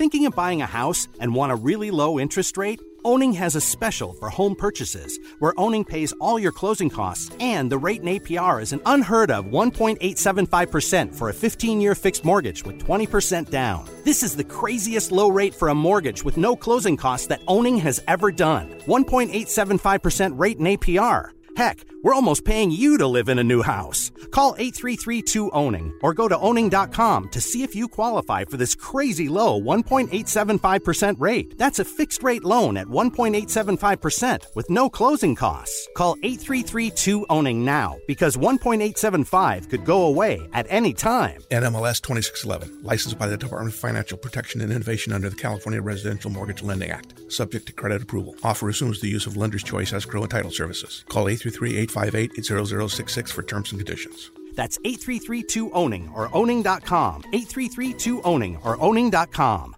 Thinking of buying a house and want a really low interest rate? Owning has a special for home purchases where Owning pays all your closing costs and the rate in APR is an unheard of 1.875% for a 15 year fixed mortgage with 20% down. This is the craziest low rate for a mortgage with no closing costs that Owning has ever done. 1.875% rate in APR. Heck, we're almost paying you to live in a new house. Call 833-2-OWNING or go to owning.com to see if you qualify for this crazy low 1.875% rate. That's a fixed rate loan at 1.875% with no closing costs. Call 833-2-OWNING now because 1.875 could go away at any time. NMLS 2611, licensed by the Department of Financial Protection and Innovation under the California Residential Mortgage Lending Act, subject to credit approval. Offer assumes the use of lender's choice escrow and title services. Call 833 858-0066 for terms and conditions. That's 833-2-OWNING or owning.com. 833-2-OWNING or owning.com.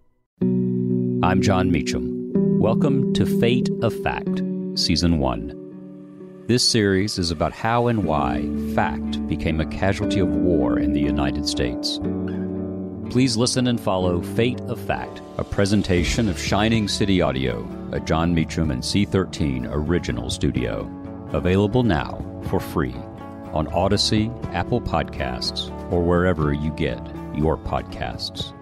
I'm Jon Meacham. Welcome to Fate of Fact, Season 1. This series is about how and why fact became a casualty of war in the United States. Please listen and follow Fate of Fact, a presentation of Shining City Audio, a Jon Meacham and C13 original studio. Available now for free on Audacy, Apple Podcasts, or wherever you get your podcasts.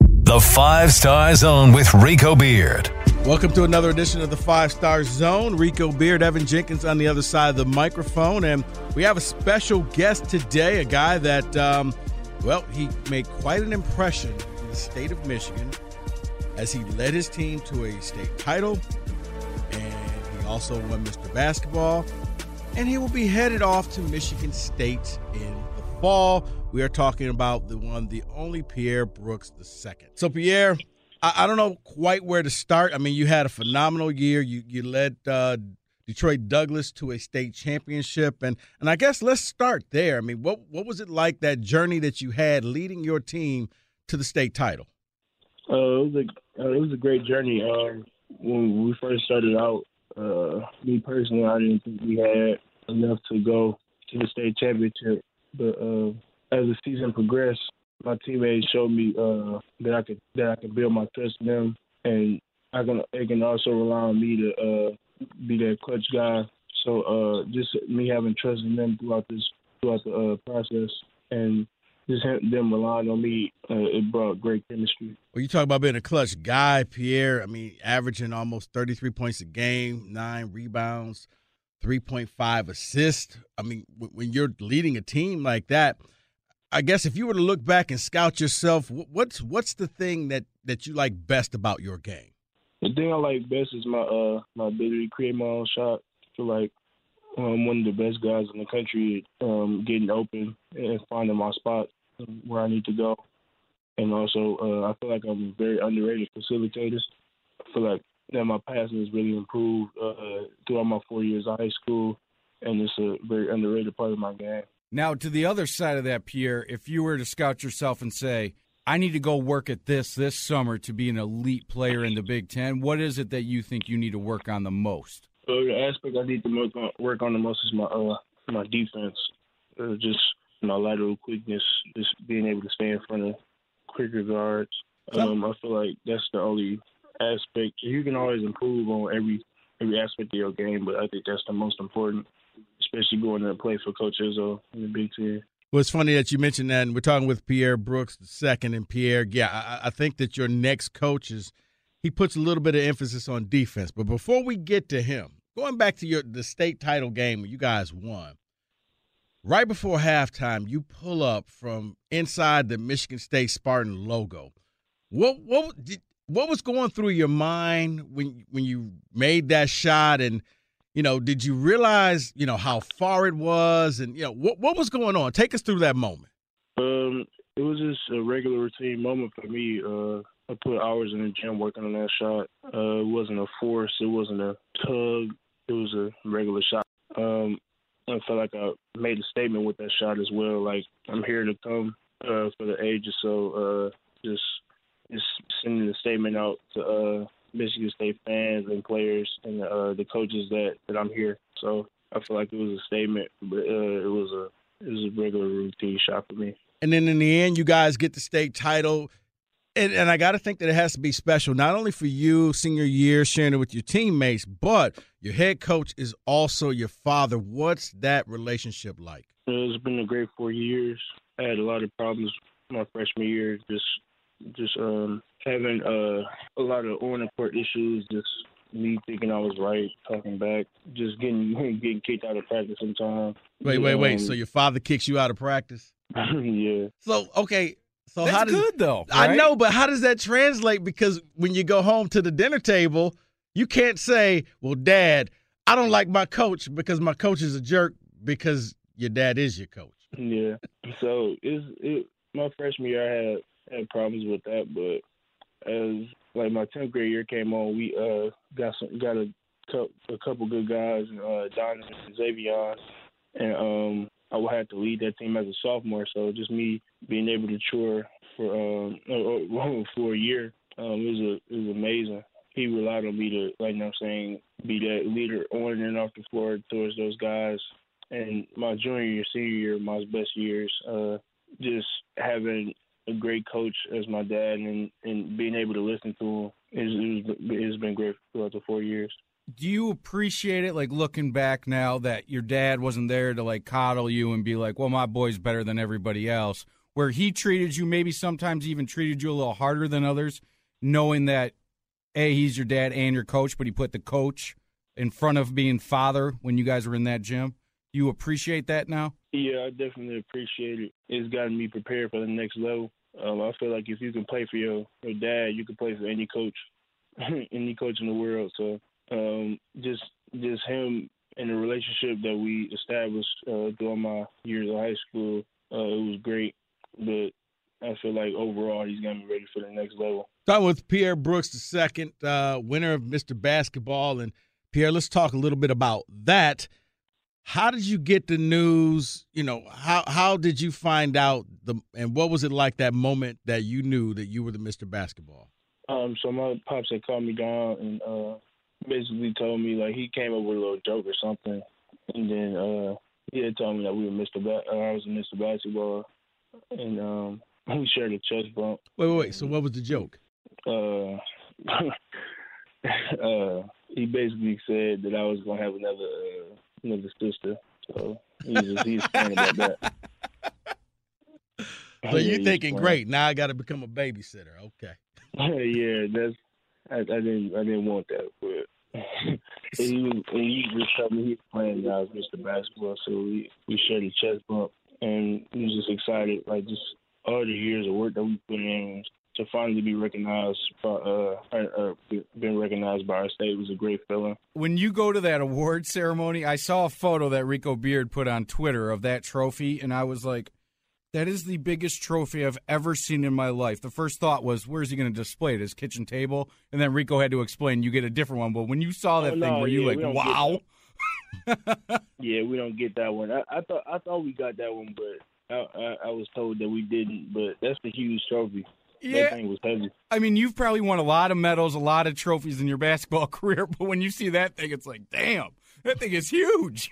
The Five Star Zone with Rico Beard. Welcome to another edition of the Five Star Zone. Rico Beard, Evan Jenkins on the other side of the microphone. And we have a special guest today, a guy that, um, well, he made quite an impression in the state of Michigan as he led his team to a state title and he also won Mr. Basketball. And he will be headed off to Michigan State in the fall. We are talking about the one, the only Pierre Brooks II. So, Pierre, I, I don't know quite where to start. I mean, you had a phenomenal year. You you led uh, Detroit Douglass to a state championship, and and I guess let's start there. I mean, what what was it like that journey that you had leading your team to the state title? Uh, it was a uh, it was a great journey. Um, when we first started out, uh, me personally, I didn't think we had enough to go to the state championship. But uh, as the season progressed, my teammates showed me uh, that I could that I could build my trust in them, and I can they can also rely on me to uh, be that clutch guy. So uh, just me having trust in them throughout this throughout the uh, process, and just them relying on me, uh, it brought great chemistry. Well, you talk about being a clutch guy, Pierre. I mean, averaging almost 33 points a game, nine rebounds, 3.5 assists. I mean, when you're leading a team like that, I guess if you were to look back and scout yourself, what's what's the thing that that you like best about your game? The thing I like best is my uh my ability to create my own shot. I feel like I'm one of the best guys in the country, um, getting open and finding my spot where I need to go. And also, uh, I feel like I'm a very underrated facilitator. I feel like that my passing has really improved uh, throughout my four years of high school, and it's a very underrated part of my game. Now, to the other side of that, Pierre, if you were to scout yourself and say, I need to go work at this this summer to be an elite player in the Big Ten, what is it that you think you need to work on the most? Uh, the aspect I need to work on, work on the most is my uh, my defense. Uh, just my lateral quickness, just being able to stay in front of quicker guards. Um, I feel like that's the only aspect. You can always improve on every every aspect of your game, but I think that's the most important, especially going to play for Coach Izzo in the Big Ten. Well, it's funny that you mentioned that, and we're talking with Pierre Brooks the second, and Pierre, yeah, I, I think that your next coach is he puts a little bit of emphasis on defense. But before we get to him, going back to your the state title game you guys won, right before halftime, you pull up from inside the Michigan State Spartan logo. What what what was going through your mind when when you made that shot? And you know did you realize you know how far it was? And you know what what was going on? Take us through that moment. Um it was just a regular routine moment for me. Uh i put hours in the gym working on that shot. Uh it wasn't a force. It wasn't a tug. It was a regular shot. Um I felt like I made a statement with that shot as well. Like I'm here to come uh, for the ages, so uh, just just sending a statement out to uh, Michigan State fans and players and uh, the coaches that that I'm here. So I feel like it was a statement, but uh, it was a it was a regular routine shot for me. and then in the end, you guys get the state title. And, and I got to think that it has to be special, not only for you, senior year, sharing it with your teammates, but your head coach is also your father. What's that relationship like? It's been a great four years. I had a lot of problems my freshman year, just just um, having uh, a lot of on the court issues, just me thinking I was right, talking back, just getting getting kicked out of practice sometimes. Wait, wait, wait. Um, so your father kicks you out of practice? yeah. So okay. So That's how does good though? I know, but how does that translate? Because when you go home to the dinner table, you can't say, "Well, Dad, I don't like my coach because my coach is a jerk." Because your dad is your coach. Yeah. So it's it. My freshman year, I had had problems with that, but as like my tenth grade year came on, we uh got some got a, a couple good guys, uh, Donovan and Xavier, and um I would have to lead that team as a sophomore. So just me being able to tour for um for a year um was a was amazing. He relied on me to like I'm saying be that leader on and off the floor towards those guys. And my junior year, senior year, my best years, uh, just having a great coach as my dad and and being able to listen to him is it's been great throughout the four years. Do you appreciate it, like looking back now that your dad wasn't there to like coddle you and be like, "Well, my boy's better than everybody else," where he treated you, maybe sometimes even treated you a little harder than others, knowing that a he's your dad and your coach, but he put the coach in front of being father when you guys were in that gym. You appreciate that now? Yeah, I definitely appreciate it. It's gotten me prepared for the next level. Um, I feel like if you can play for your, your dad, you can play for any coach, any coach in the world. So um, just just him and the relationship that we established uh, during my years of high school, uh, it was great. But I feel like overall he's got me ready for the next level. Starting with Pierre Brooks, the second uh, winner of Mr. Basketball, and Pierre, let's talk a little bit about that. How did you get the news? You know, how how did you find out the and what was it like that moment that you knew that you were the Mr. Basketball? Um, so my pops had called me down and uh, basically told me like he came up with a little joke or something, and then uh, he had told me that we were Mr. Ba- uh, I was Mr. Basketball, and um, we shared a chest bump. Wait, wait, wait. So what was the joke? Uh, uh, he basically said that I was gonna have another uh, another sister. So he's just, he's saying about that. So you're thinking, great, now I got to become a babysitter. Okay. yeah, that's I, I, didn't I didn't want that, but and he was and he just told me he was playing guys Mr. Basketball, so we we shared a chest bump, and he was just excited, like just all the years of work that we put in to finally be recognized, by, uh, or, been recognized by our state was a great feeling. When you go to that award ceremony, I saw a photo that Rico Beard put on Twitter of that trophy, and I was like, that is the biggest trophy I've ever seen in my life. The first thought was, where's he going to display it? His kitchen table? And then Rico had to explain, you get a different one. But when you saw oh, that oh, thing, no, were you yeah, like, wow? yeah, we don't get that one. I, I, thought I thought we got that one, but I, I, I was told that we didn't. But that's the huge trophy. Yeah. That thing was heavy. I mean, you've probably won a lot of medals, a lot of trophies in your basketball career, but when you see that thing, it's like, damn, that thing is huge.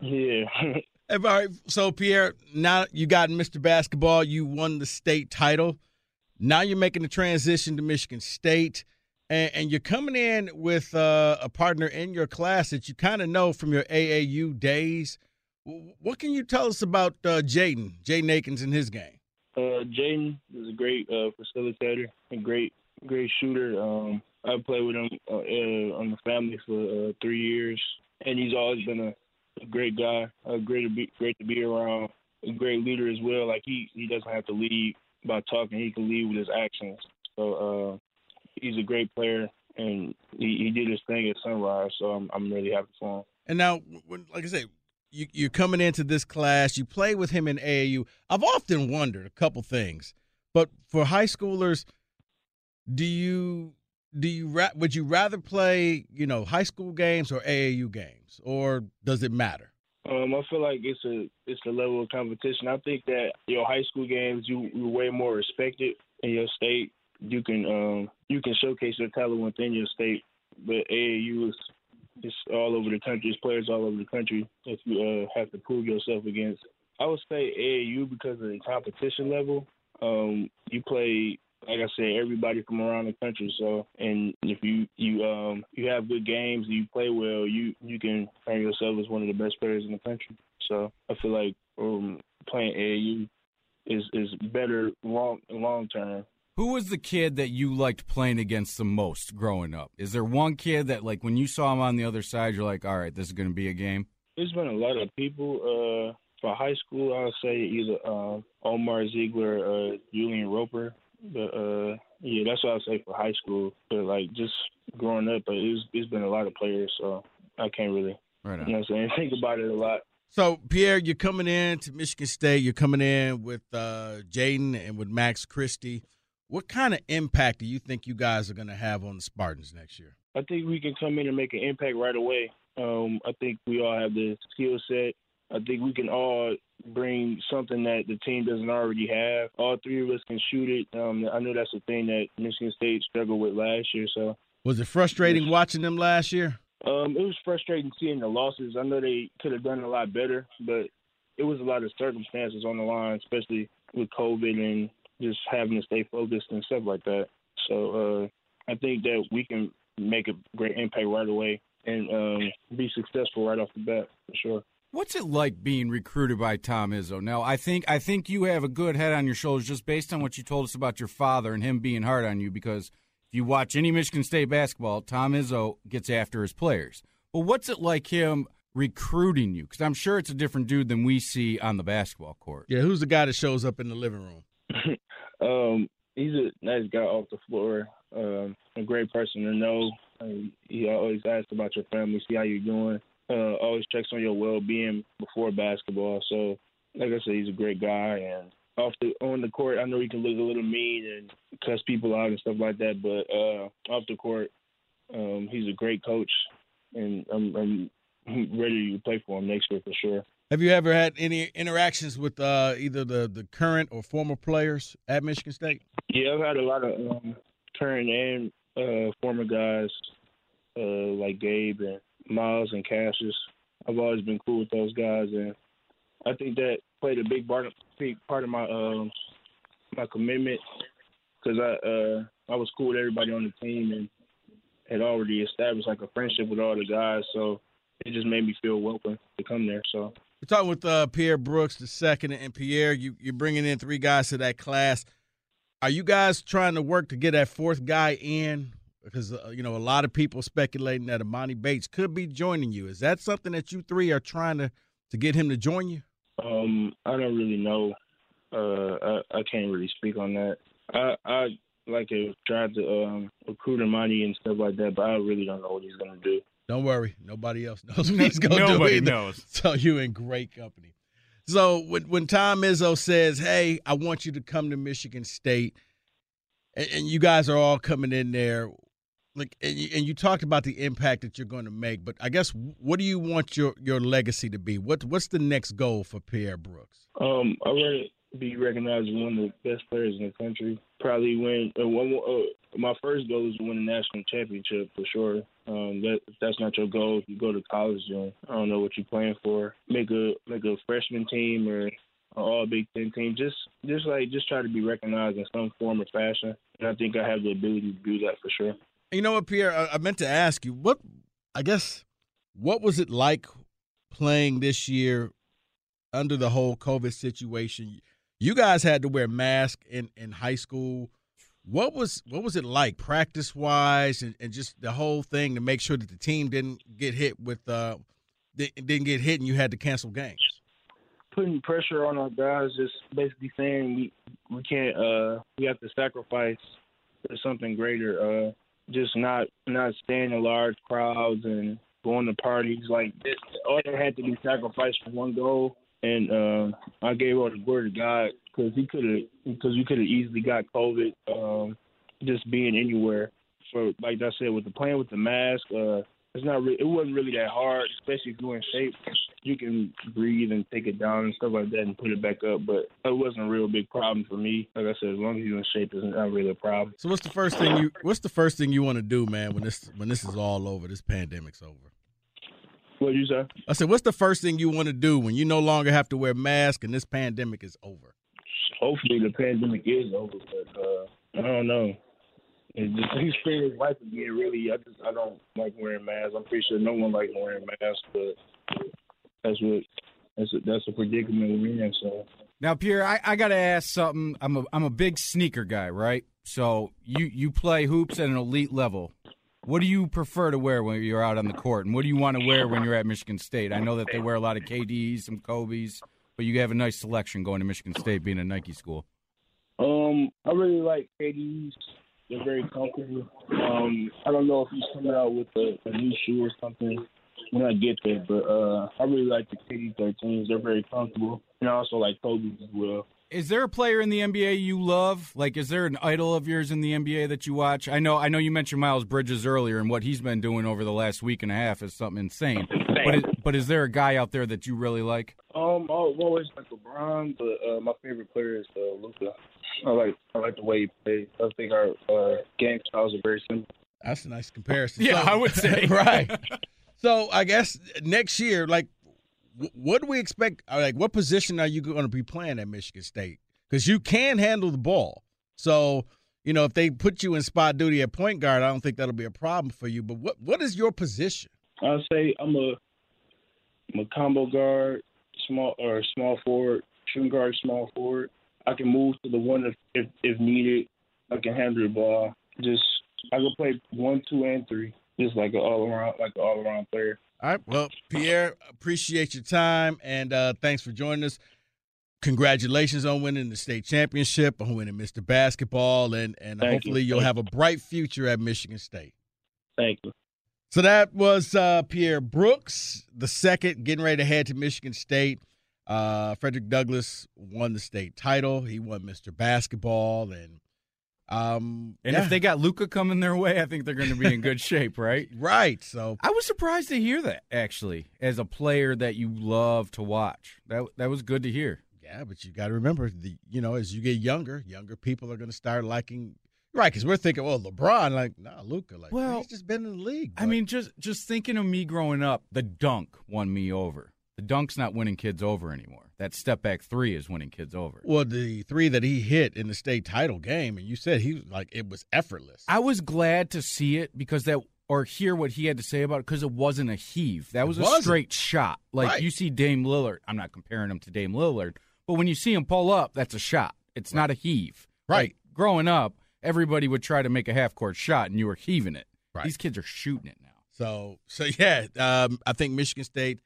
Yeah. All right. So, Pierre, now you got Mr. Basketball. You won the state title. Now you're making the transition to Michigan State, and, and you're coming in with uh, a partner in your class that you kind of know from your AAU days. What can you tell us about uh, Jaden, Jaden Akins, and his game? Uh, Jaden is a great uh, facilitator and great great shooter. Um, I played with him uh, uh, on the family for uh, three years, and he's always been a, a great guy, a great to be great to be around, a great leader as well. Like he he doesn't have to lead by talking; he can lead with his actions. So uh, he's a great player, and he, he did his thing at Sunrise. So I'm I'm really happy for him. And now, when, like I say, you, you're coming into this class. You play with him in AAU. I've often wondered a couple things, but for high schoolers, do you do you would you rather play you know high school games or AAU games, or does it matter? Um, I feel like it's a it's a level of competition. I think that your high school games you you're way more respected in your state. You can um you can showcase your talent within your state, but AAU is it's all over the country. It's players all over the country. If you uh, have to prove yourself against I would say AAU because of the competition level. Um, you play like I said, everybody from around the country. So, and if you you um you have good games, you play well, you you can earn yourself as one of the best players in the country. So, I feel like um playing AAU is is better long long term. Who was the kid that you liked playing against the most growing up? Is there one kid that like when you saw him on the other side, you're like, all right, this is going to be a game? There's been a lot of people. Uh, for high school, I would say either uh, Omar Ziegler or Julian Roper. But uh, yeah, that's what I say for high school. But like just growing up, but it's it's been a lot of players, so I can't really, right on. you know, what I'm saying think about it a lot. So Pierre, you're coming in to Michigan State. You're coming in with uh, Jaden and with Max Christie. What kind of impact do you think you guys are going to have on the Spartans next year? I think we can come in and make an impact right away. Um, I think we all have the skill set. I think we can all bring something that the team doesn't already have. All three of us can shoot it. Um, I know that's the thing that Michigan State struggled with last year. So was it frustrating watching them last year? Um, it was frustrating seeing the losses. I know they could have done a lot better, but it was a lot of circumstances on the line, especially with COVID and just having to stay focused and stuff like that. So uh, I think that we can make a great impact right away and um, be successful right off the bat for sure. What's it like being recruited by Tom Izzo? Now, I think I think you have a good head on your shoulders just based on what you told us about your father and him being hard on you. Because if you watch any Michigan State basketball, Tom Izzo gets after his players. Well, what's it like him recruiting you? Because I'm sure it's a different dude than we see on the basketball court. Yeah, who's the guy that shows up in the living room? um, he's a nice guy off the floor. Um, a great person to know. he always asks about your family, see how you're doing uh, always checks on your well being before basketball. So, like I said, he's a great guy, and off the on the court, I know he can look a little mean and cuss people out and stuff like that. But uh, off the court, um, he's a great coach, and I'm, I'm ready to play for him next year for sure. Have you ever had any interactions with uh, either the, the current or former players at Michigan State? Yeah, I've had a lot of um, current and uh, former guys uh, like Gabe and Miles and Cassius. I've always been cool with those guys, and I think that played a big part of, big part of my um, my commitment because I uh, I was cool with everybody on the team and had already established like a friendship with all the guys, so it just made me feel welcome to come there. So we're talking with uh, Pierre Brooks the second, and Pierre, you you're bringing in three guys to that class. Are you guys trying to work to get that fourth guy in? Because uh, you know a lot of people speculating that Emoni Bates could be joining you. Is that something that you three are trying to to get him to join you? Um, I don't really know. Uh, I, I can't really speak on that. I I like to try to um, recruit Emoni and stuff like that, but I really don't know what he's gonna do. Don't worry, nobody else knows what he's gonna do. Nobody knows. So you in great company. So when when Tom Izzo says, "Hey, I want you to come to Michigan State," and, and you guys are all coming in there, like and you, and you, talked about the impact that you're going to make but i guess what do you want your your legacy to be what what's the next goal for pierre brooks um i want to be recognized as one of the best players in the country probably win uh, one uh, my first goal is to win a national championship for sure um that if that's not your goal if you go to college i don't know what you're playing for make a make a freshman team or all Big Ten team. Just just like just try to be recognized in some form or fashion. And I think I have the ability to do that for sure. You know what, Pierre? I, I meant to ask you what. I guess what was it like playing this year under the whole COVID situation? You guys had to wear masks in, in high school. What was what was it like practice wise and, and just the whole thing to make sure that the team didn't get hit with uh didn't get hit and you had to cancel games? Putting pressure on our guys, just basically saying we we can't uh we have to sacrifice for something greater. Uh just not not staying in large crowds and going to parties like this. All that had to be sacrificed for one goal, and uh, I gave all the glory to God because he could have because we could have easily got COVID um, just being anywhere. For like I said, with the playing with the mask, uh, it's not re- it wasn't really that hard, especially if you're in shape. You can breathe and take it down and stuff like that and put it back up. But it wasn't a real big problem for me. Like I said, as long as you're in shape, it's not really a problem. So what's the first thing you What's the first thing you want to do, man? When this when this is all over, this pandemic's over. What you say? I said, what's the first thing you want to do when you no longer have to wear masks and this pandemic is over? Hopefully the pandemic is over, but uh, I don't know. It's just experience life again. Really, I just I don't like wearing masks. I'm pretty sure no one likes wearing masks, but that's what that's a, that's a predicament we're in. So Now, Pierre, I, I got to ask something. I'm a I'm a big sneaker guy, right? So you you play hoops at an elite level. What do you prefer to wear when you're out on the court, and what do you want to wear when you're at Michigan State? I know that they wear a lot of KDs, some Kobe's, but you have a nice selection going to Michigan State, being a Nike school. um, I really like KD's. They're very comfortable. Um, I don't know if he's coming out with a, a new shoe or something when I get there, but uh, I really like the KD 13s. They're very comfortable, and I also like Kobe's as well. Is there a player in the NBA you love? Like, is there an idol of yours in the NBA that you watch? I know, I know you mentioned Miles Bridges earlier, and what he's been doing over the last week and a half is something insane. But, is, but is there a guy out there that you really like? Um, I always like LeBron, but uh, my favorite player is uh, Luka. I like I like the way he plays. I think our uh, game styles are very similar. That's a nice comparison. Yeah, I would say. right. So I guess next year, like, wh- what do we expect? uh, Like, what position are you going to be playing at Michigan State? Because you can handle the ball. So, you know, if they put you in spot duty at point guard, I don't think that'll be a problem for you. But what what is your position? I say I'm a I'm a combo guard, small or small forward, shooting guard, small forward. I can move to the one if if, if needed. I can handle the ball. Just I can play one, two, and three. Just like an all around like an all around player. All right. Well, Pierre, appreciate your time and uh, thanks for joining us. Congratulations on winning the state championship, on winning Mr. Basketball, and and Thank hopefully you. you'll have a bright future at Michigan State. Thank you. So that was uh, Pierre Brooks, the second, getting ready to head to Michigan State. Uh, Frederick Douglass won the state title. He won Mr. Basketball, and um, And yeah, if they got Luka coming their way, I think they're going to be in good shape, right? right, so I was surprised to hear that actually, as a player that you love to watch. That that was good to hear. Yeah, but you got to remember, the you know, as you get younger, younger people are going to start liking. Right, because we're thinking, well, LeBron, like, nah, Luka, like, Well, he's just been in the league. I mean, just just thinking of me growing up, the dunk won me over. The dunk's not winning kids over anymore. That step back three is winning kids over. well, the three that he hit in the state title game, and you said he was like, it was effortless. I was glad to see it because that or hear what he had to say about it because it wasn't a heave. That was a straight shot. Like Right. you see Dame Lillard. I'm not comparing him to Dame Lillard, but when you see him pull up, that's a shot. It's not a heave. Right. Like, growing up, everybody would try to make a half court shot and you were heaving it. Right. These kids are shooting it now. So, so yeah, um, I think Michigan State.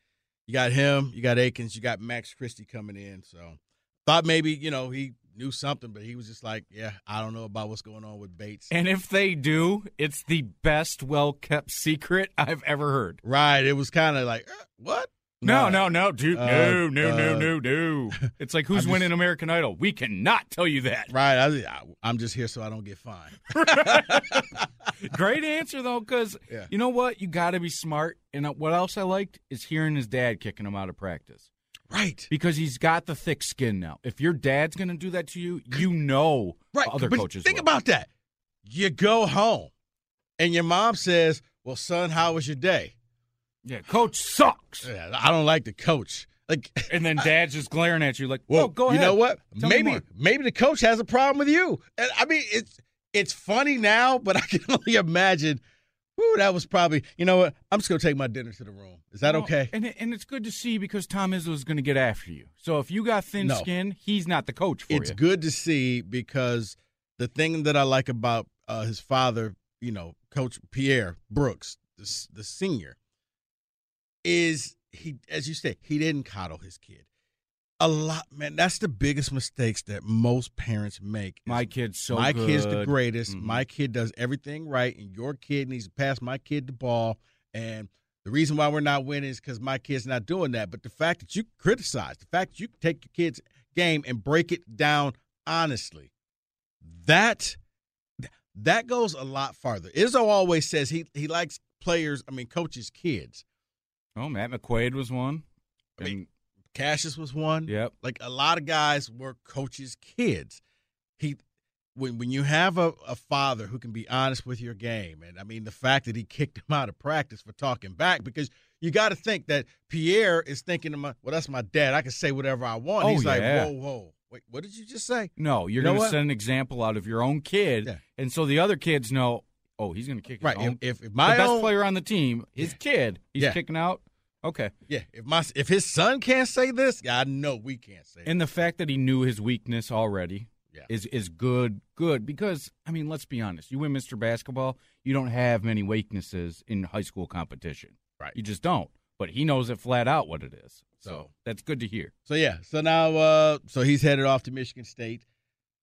You got him, you got Akins, you got Max Christie coming in. So, thought maybe you know he knew something, but he was just like, yeah, I don't know about what's going on with Bates. And if they do, it's the best well kept secret I've ever heard. right, it was kind of like, uh, what? No, no, no, dude. Uh, no, no, no, uh, no, no. It's like who's just- winning American Idol? We cannot tell you that. Right, I, I'm just here so I don't get fined. Great answer though, because Yeah. you know what? You got to be smart. And uh, what else I liked is hearing his dad kicking him out of practice right, because he's got the thick skin now. If your dad's going to do that to you, you know right. other but coaches. think will. about that. You go home, and your mom says, "Well, son, how was your day?" Yeah, coach sucks. Yeah, I don't like the coach. Like, And then dad's just glaring at you like, Well, "Well, go you know what? Tell maybe maybe the coach has a problem with you. And I mean, it's it's funny now, but I can only imagine. Whoo, that was probably. You know what? I'm just gonna take my dinner to the room. Is that Well, okay? And it- and it's good to see because Tom Izzo is going to get after you. So if you got thin No. skin, he's not the coach for It's you. It's good to see because the thing that I like about uh, his father, you know, Coach Pierre Brooks, the, the senior, is he, as you say, he didn't coddle his kid. A lot, man. That's the biggest mistakes that most parents make. My kid's so my kid's the good. greatest. Mhm. My kid does everything right, and your kid needs to pass my kid the ball. And the reason why we're not winning is because my kid's not doing that. But the fact that you criticize, the fact that you take your kid's game and break it down honestly, that that goes a lot farther. Izzo always says he he likes players. I mean, coaches' kids. Oh, Matt McQuaid was one. I mean, And- Cassius was one. yep. Like a lot of guys were coaches' kids. He when when you have a, a father who can be honest with your game, and I mean the fact that he kicked him out of practice for talking back because you got to think that Pierre is thinking to my, well, that's my dad. I can say whatever I want. Oh, He's yeah. like, whoa, whoa, wait, what did you just say? No, you're You know going to set an example out of your own kid, Yeah. and so the other kids know. Oh, he's going to kick his Right. own. If, if, if the my best own, player on the team, his kid, he's Yeah. kicking out. Okay, yeah, if my if his son can't say this, I know we can't say. and the fact that he knew his weakness already Yeah. is is good. Good because I mean, let's be honest. You win Mr. Basketball, you don't have many weaknesses in high school competition. Right. You just don't. But he knows it flat out what it is. So, So- that's good to hear. So yeah, so now uh so he's headed off to Michigan State.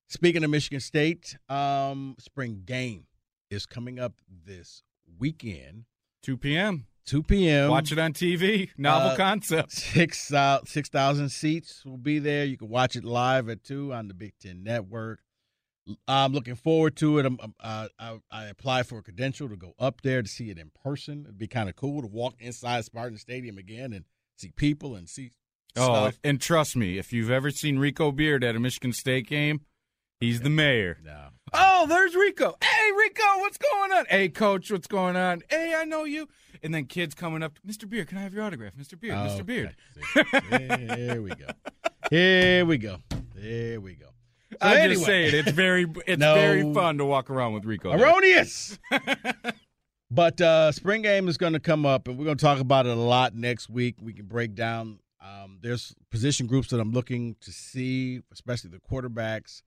Speaking of Michigan State, um spring game is coming up this weekend, 2 p.m. 2 p.m. Watch it on TV. Novel Uh, concept. Six uh, six thousand seats will be there. You can watch it live at two on the Big Ten Network. I'm looking forward to it. I'm, I'm, uh, I, I applied for a credential to go up there to see it in person. It'd be kind of cool to walk inside Spartan Stadium again and see people and see Oh, stuff. and trust me, if you've ever seen Rico Beard at a Michigan State game, he's the mayor. No. Oh, there's Rico. Hey, Rico, what's going on? Hey, coach, what's going on? Hey, I know you. And then kids coming up, Mr. Beard, can I have your autograph? Mr. Beard, Mr. Beard. See? Here we go. Here we go. There we go. So I'm anyway, just saying, it's very, it's No. very fun to walk around with Rico. erroneous. but uh, spring game is going to come up, and we're going to talk about it a lot next week. We can break down. Um, there's position groups that I'm looking to see, especially the quarterbacks.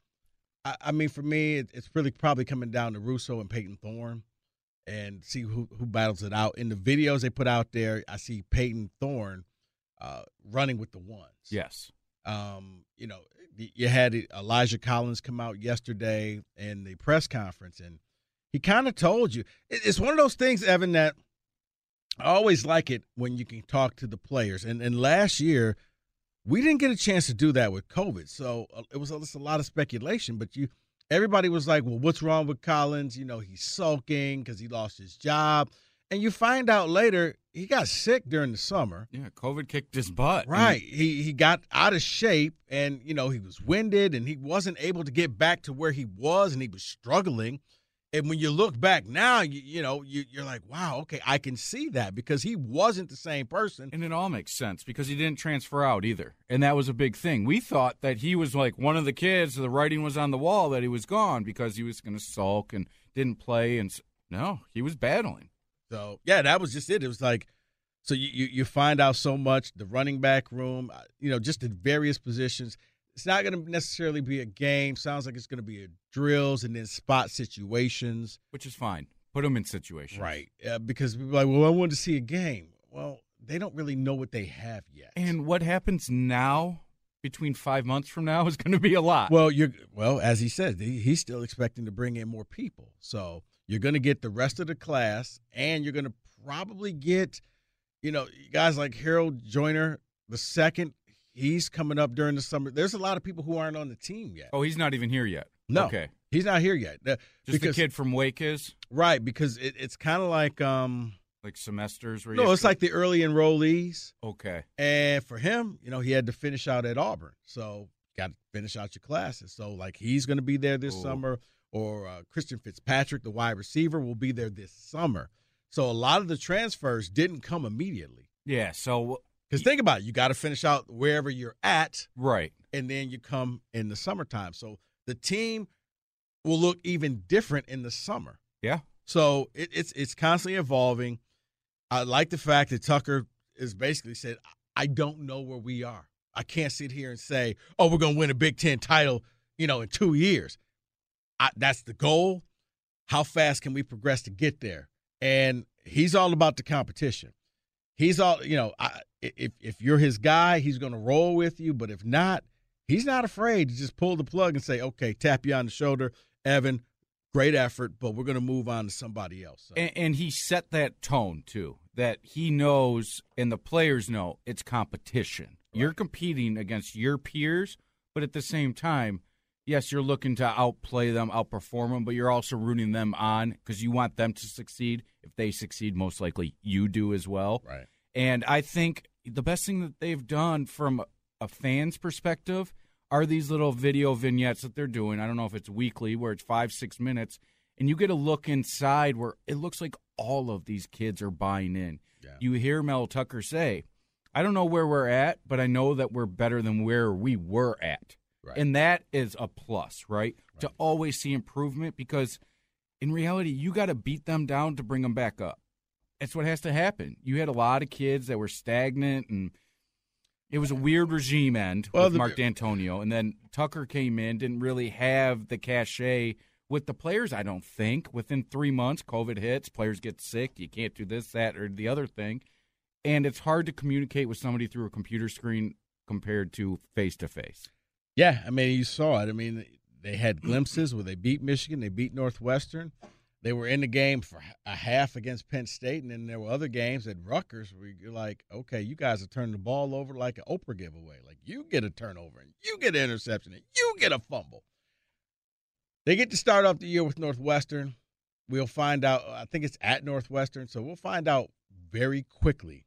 I, I mean, for me, it, it's really probably coming down to Russo and Payton Thorne, and see who who battles it out. In the videos they put out there, I see Payton Thorne uh, running with the ones. Yes. Um, you know, you had Elijah Collins come out yesterday in the press conference, and he kind of told you it's one of those things, Evan, that I always like it when you can talk to the players. And and last year, we didn't get a chance to do that with COVID, so uh, it was just a lot of speculation. But you, everybody was like, "Well, what's wrong with Collins? You know, he's sulking because he lost his job." And you find out later he got sick during the summer. Yeah, COVID kicked his butt. Right. He he got out of shape and you know, he was winded and he wasn't able to get back to where he was and he was struggling. And when you look back now, you, you know, you, you're like, wow, okay, I can see that because he wasn't the same person. And it all makes sense because he didn't transfer out either. And that was a big thing. We thought that he was like one of the kids, the writing was on the wall that he was gone because he was going to sulk and didn't play. And no, he was battling. So yeah, that was just it. It was like, so you you, you find out so much the running back room, uh, you know, just the various positions. It's not going to necessarily be a game. Sounds like it's going to be a drills and then spot situations. which is fine. Put them in situations. Right. Uh, because people are like, well, I wanted to see a game. Well, they don't really know what they have yet. And what happens now between five months from now is going to be a lot. well, you're well, as he said, he, he's still expecting to bring in more people. So you're going to get the rest of the class, and you're going to probably get, you know, guys like Harold Joiner the second. He's coming up during the summer. There's a lot of people who aren't on the team yet. oh, he's not even here yet. No, Okay. he's not here yet. Uh, Just because, the kid from Wake is right? Because it, it's kind of like, um, like semesters. Where no, it's to- like the early enrollees. okay. And for him, you know, he had to finish out at Auburn. So got to finish out your classes. So like he's going to be there this Ooh. summer, or uh, Christian Fitzpatrick, the wide receiver, will be there this summer. So a lot of the transfers didn't come immediately. Yeah. So Because think about it, you got to finish out wherever you're at, right. and then you come in the summertime. So the team will look even different in the summer. Yeah. So it, it's it's constantly evolving. I like the fact that Tucker is basically said, I don't know where we are. I can't sit here and say, oh, we're going to win a Big Ten title, you know, in two years. I, that's the goal. How fast can we progress to get there? And he's all about the competition. He's all, you know, I, if if you're his guy, he's going to roll with you. But if not, he's not afraid to just pull the plug and say, okay, tap you on the shoulder, Evan. Great effort, but we're going to move on to somebody else. So, And, and he set that tone too, that he knows and the players know it's competition. You're competing against your peers, but at the same time, yes, you're looking to outplay them, outperform them, but you're also rooting them on because you want them to succeed. If they succeed, most likely you do as well. right. And I think the best thing that they've done from a fan's perspective are these little video vignettes that they're doing. I don't know if it's weekly, where it's five, six minutes, and you get a look inside where it looks like all of these kids are buying in. Yeah. You hear Mel Tucker say, I don't know where we're at, but I know that we're better than where we were at. Right. And that is a plus, right? To always see improvement because in reality, you got to beat them down to bring them back up. That's what has to happen. You had a lot of kids that were stagnant and it was a weird regime end Well, with the- Mark Dantonio, and then Tucker came in, didn't really have the cachet with the players. I don't think within three months, COVID hits, players get sick. You can't do this, that, or the other thing, and it's hard to communicate with somebody through a computer screen compared to face to face. Yeah, I mean, you saw it. I mean, they had glimpses where they beat Michigan, they beat Northwestern. They were in the game for a half against Penn State, and then there were other games at Rutgers where you're like, okay, you guys are turning the ball over like an Oprah giveaway. Like you get a turnover, and you get an interception, and you get a fumble. They get to start off the year with Northwestern. We'll find out. Uh, I think it's at Northwestern, so we'll find out very quickly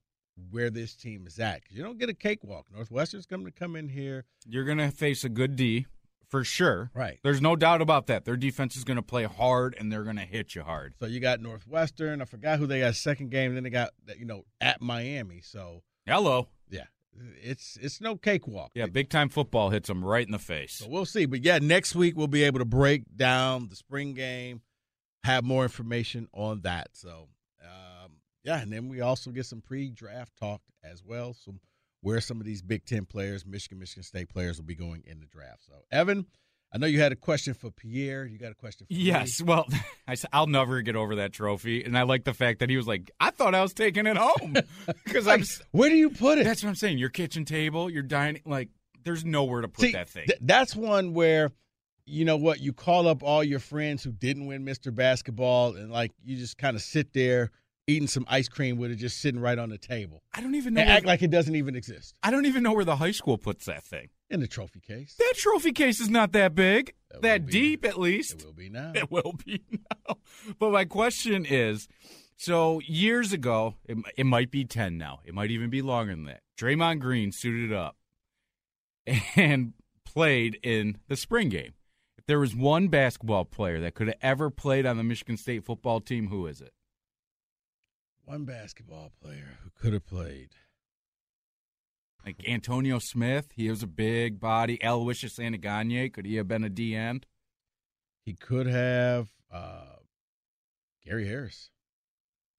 where this team is at. 'Cause you don't get a cakewalk. Northwestern's going to come in here, You're going to face a good D for sure. right? There's no doubt about that. Their defense is going to play hard and they're going to hit you hard. So you got Northwestern. I forgot who they got second game. Then they got you know at Miami. So Hello. yeah, it's it's no cakewalk. Yeah, big time football hits them right in the face. So we'll see. But yeah, next week we'll be able to break down the spring game, have more information on that. So um, yeah, and then we also get some pre-draft talk as well. So where some of these Big Ten players, Michigan, Michigan State players, will be going in the draft. So Evan, I know you had a question for Pierre. You got a question for me? Yes, well, I'll never get over that trophy, and I like the fact that he was like, "I thought I was taking it home," because I'm. Where do you put it? That's what I'm saying. Your kitchen table, your dining, like, there's nowhere to put See, that thing. th- that's one where, you know what, you call up all your friends who didn't win Mr. Basketball, and like you just kind of sit there eating some ice cream with it just sitting right on the table, I don't even know. and Where, act like it doesn't even exist I don't even know where the high school puts that thing. in the trophy case. That trophy case is not that big, that be. deep at least. It will be now. It will be now. But my question is so years ago, it, it might be 10 now, it might even be longer than that. Draymond Green suited up and played in the spring game. If there was one basketball player that could have ever played on the Michigan State football team, who is it? One basketball player who could have played. Like Antonio Smith, he was a big body. Aloysius Anagonye, could he have been a D end? He could have uh, Gary Harris.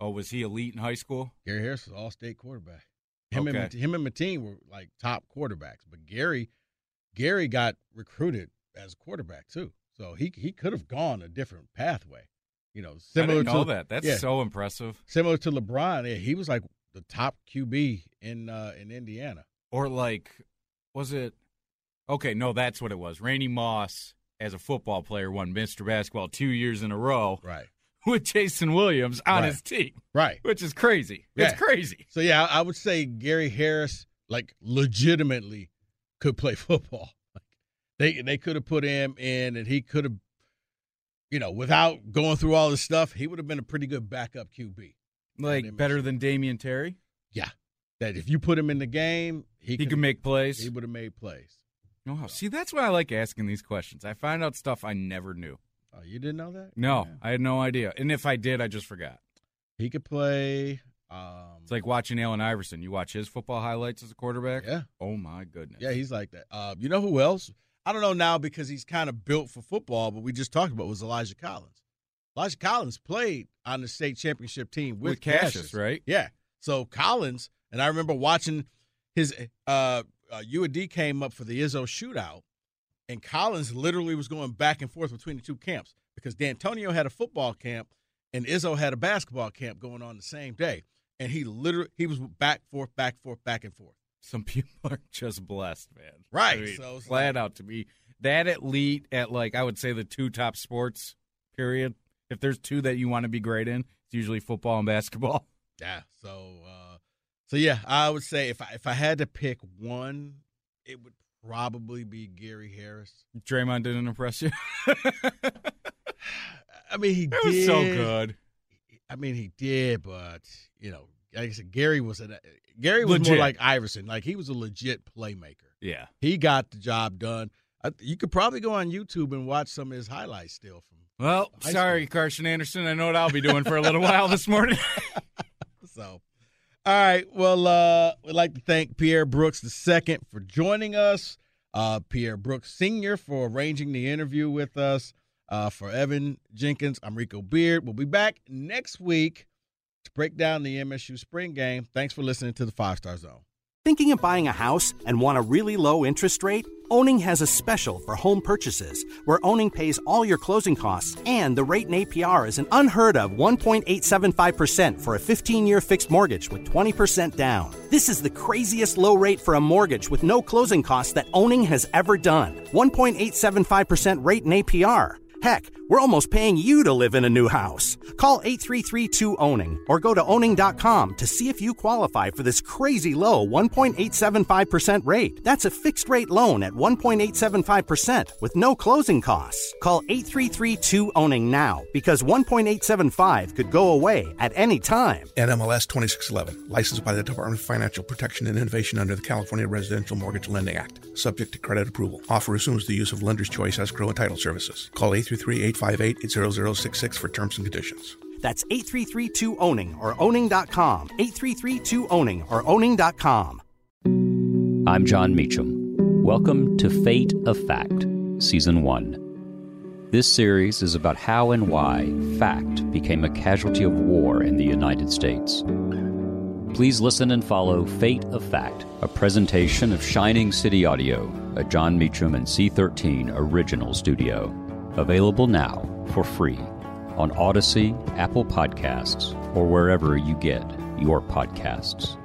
Oh, was he elite in high school? Gary Harris was all state quarterback. Him and Okay. Mat- him and Mateen were like top quarterbacks, but Gary Gary got recruited as a quarterback too, so he he could have gone a different pathway. You know, similar to that. That's yeah, so impressive. similar to LeBron. Yeah, he was like the top QB in uh, in Indiana. Or like, was it? Okay, no, that's what it was. Randy Moss, as a football player, won Mr. Basketball two years in a row Right, with Jason Williams on Right. his team, right. which is crazy. Yeah. It's crazy. So yeah, I I would say Gary Harris like legitimately could play football. Like they they could have put him in, and he could have, you know, without going through all this stuff, he would have been a pretty good backup QB. Like better than Damion Terry. Yeah, that if you put him in the game, he, He could could make plays. He would have made plays. Oh, see, that's why I like asking these questions. I find out stuff I never knew. Oh, you didn't know that? No, Yeah. I had no idea. And if I did, I just forgot. he could play. Um, It's like watching Allen Iverson. You watch his football highlights as a quarterback. yeah, Oh my goodness. yeah, he's like that. Uh, you know who else? I don't know now because he's kind of built for football, but we just talked about was Elijah Collins. Elijah Collins played on the state championship team with, with Cassius, right? Yeah. So Collins, and I remember watching his uh, uh UAD came up for the Izzo shootout, and Collins literally was going back and forth between the two camps because Dantonio had a football camp and Izzo had a basketball camp going on the same day. And he literally he was back, forth, back, forth, back and forth. Some people are just blessed, man. Right, I mean, so flat out to be that elite at like I would say the two top sports. Period. If there's two that you want to be great in, it's usually football and basketball. Yeah. So uh so yeah, I would say if I if I had to pick one, it would probably be Gary Harris. Draymond didn't impress you. I mean he It did was so good. I mean, he did, but you know, like I said, Gary was a Gary was more like Iverson. Like he was a legit playmaker. Yeah. He got the job done. I, you could probably go on YouTube and watch some of his highlights still from. Well, sorry, Carson Anderson. I know what I'll be doing for a little while this morning. So, all right. Well, uh, we'd like to thank Pierre Brooks II for joining us. Uh, Pierre Brooks Sr. for arranging the interview with us. Uh, for Evan Jenkins, I'm Rico Beard. We'll be back next week to break down the MSU spring game. Thanks for listening to the Five Star Zone. Thinking of buying a house and want a really low interest rate? Owning has a special for home purchases where Owning pays all your closing costs and the rate in APR is an unheard of 1.875% for a 15 year fixed mortgage with 20% down. This is the craziest low rate for a mortgage with no closing costs that Owning has ever done. 1.875% rate in APR. Heck, we're almost paying you to live in a new house. Call 833-2-OWNING or go to owning.com to see if you qualify for this crazy low 1.875% rate. That's a fixed rate loan at 1.875% with no closing costs. Call 833-2-OWNING now because 1.875 could go away at any time. NMLS 2611, licensed by the Department of Financial Protection and Innovation under the California Residential Mortgage Lending Act, subject to credit approval. Offer assumes the use of lender's choice escrow and title services. Call 833-858-0066 for terms and conditions. That's 833-2-OWNING or owning.com. 833-2-OWNING or owning.com. I'm Jon Meacham. Welcome to Fate of Fact, Season 1. This series is about how and why fact became a casualty of war in the United States. Please listen and follow Fate of Fact, a presentation of Shining City Audio, a Jon Meacham and C13 original studio. Available now for free on Audacy, Apple Podcasts, or wherever you get your podcasts.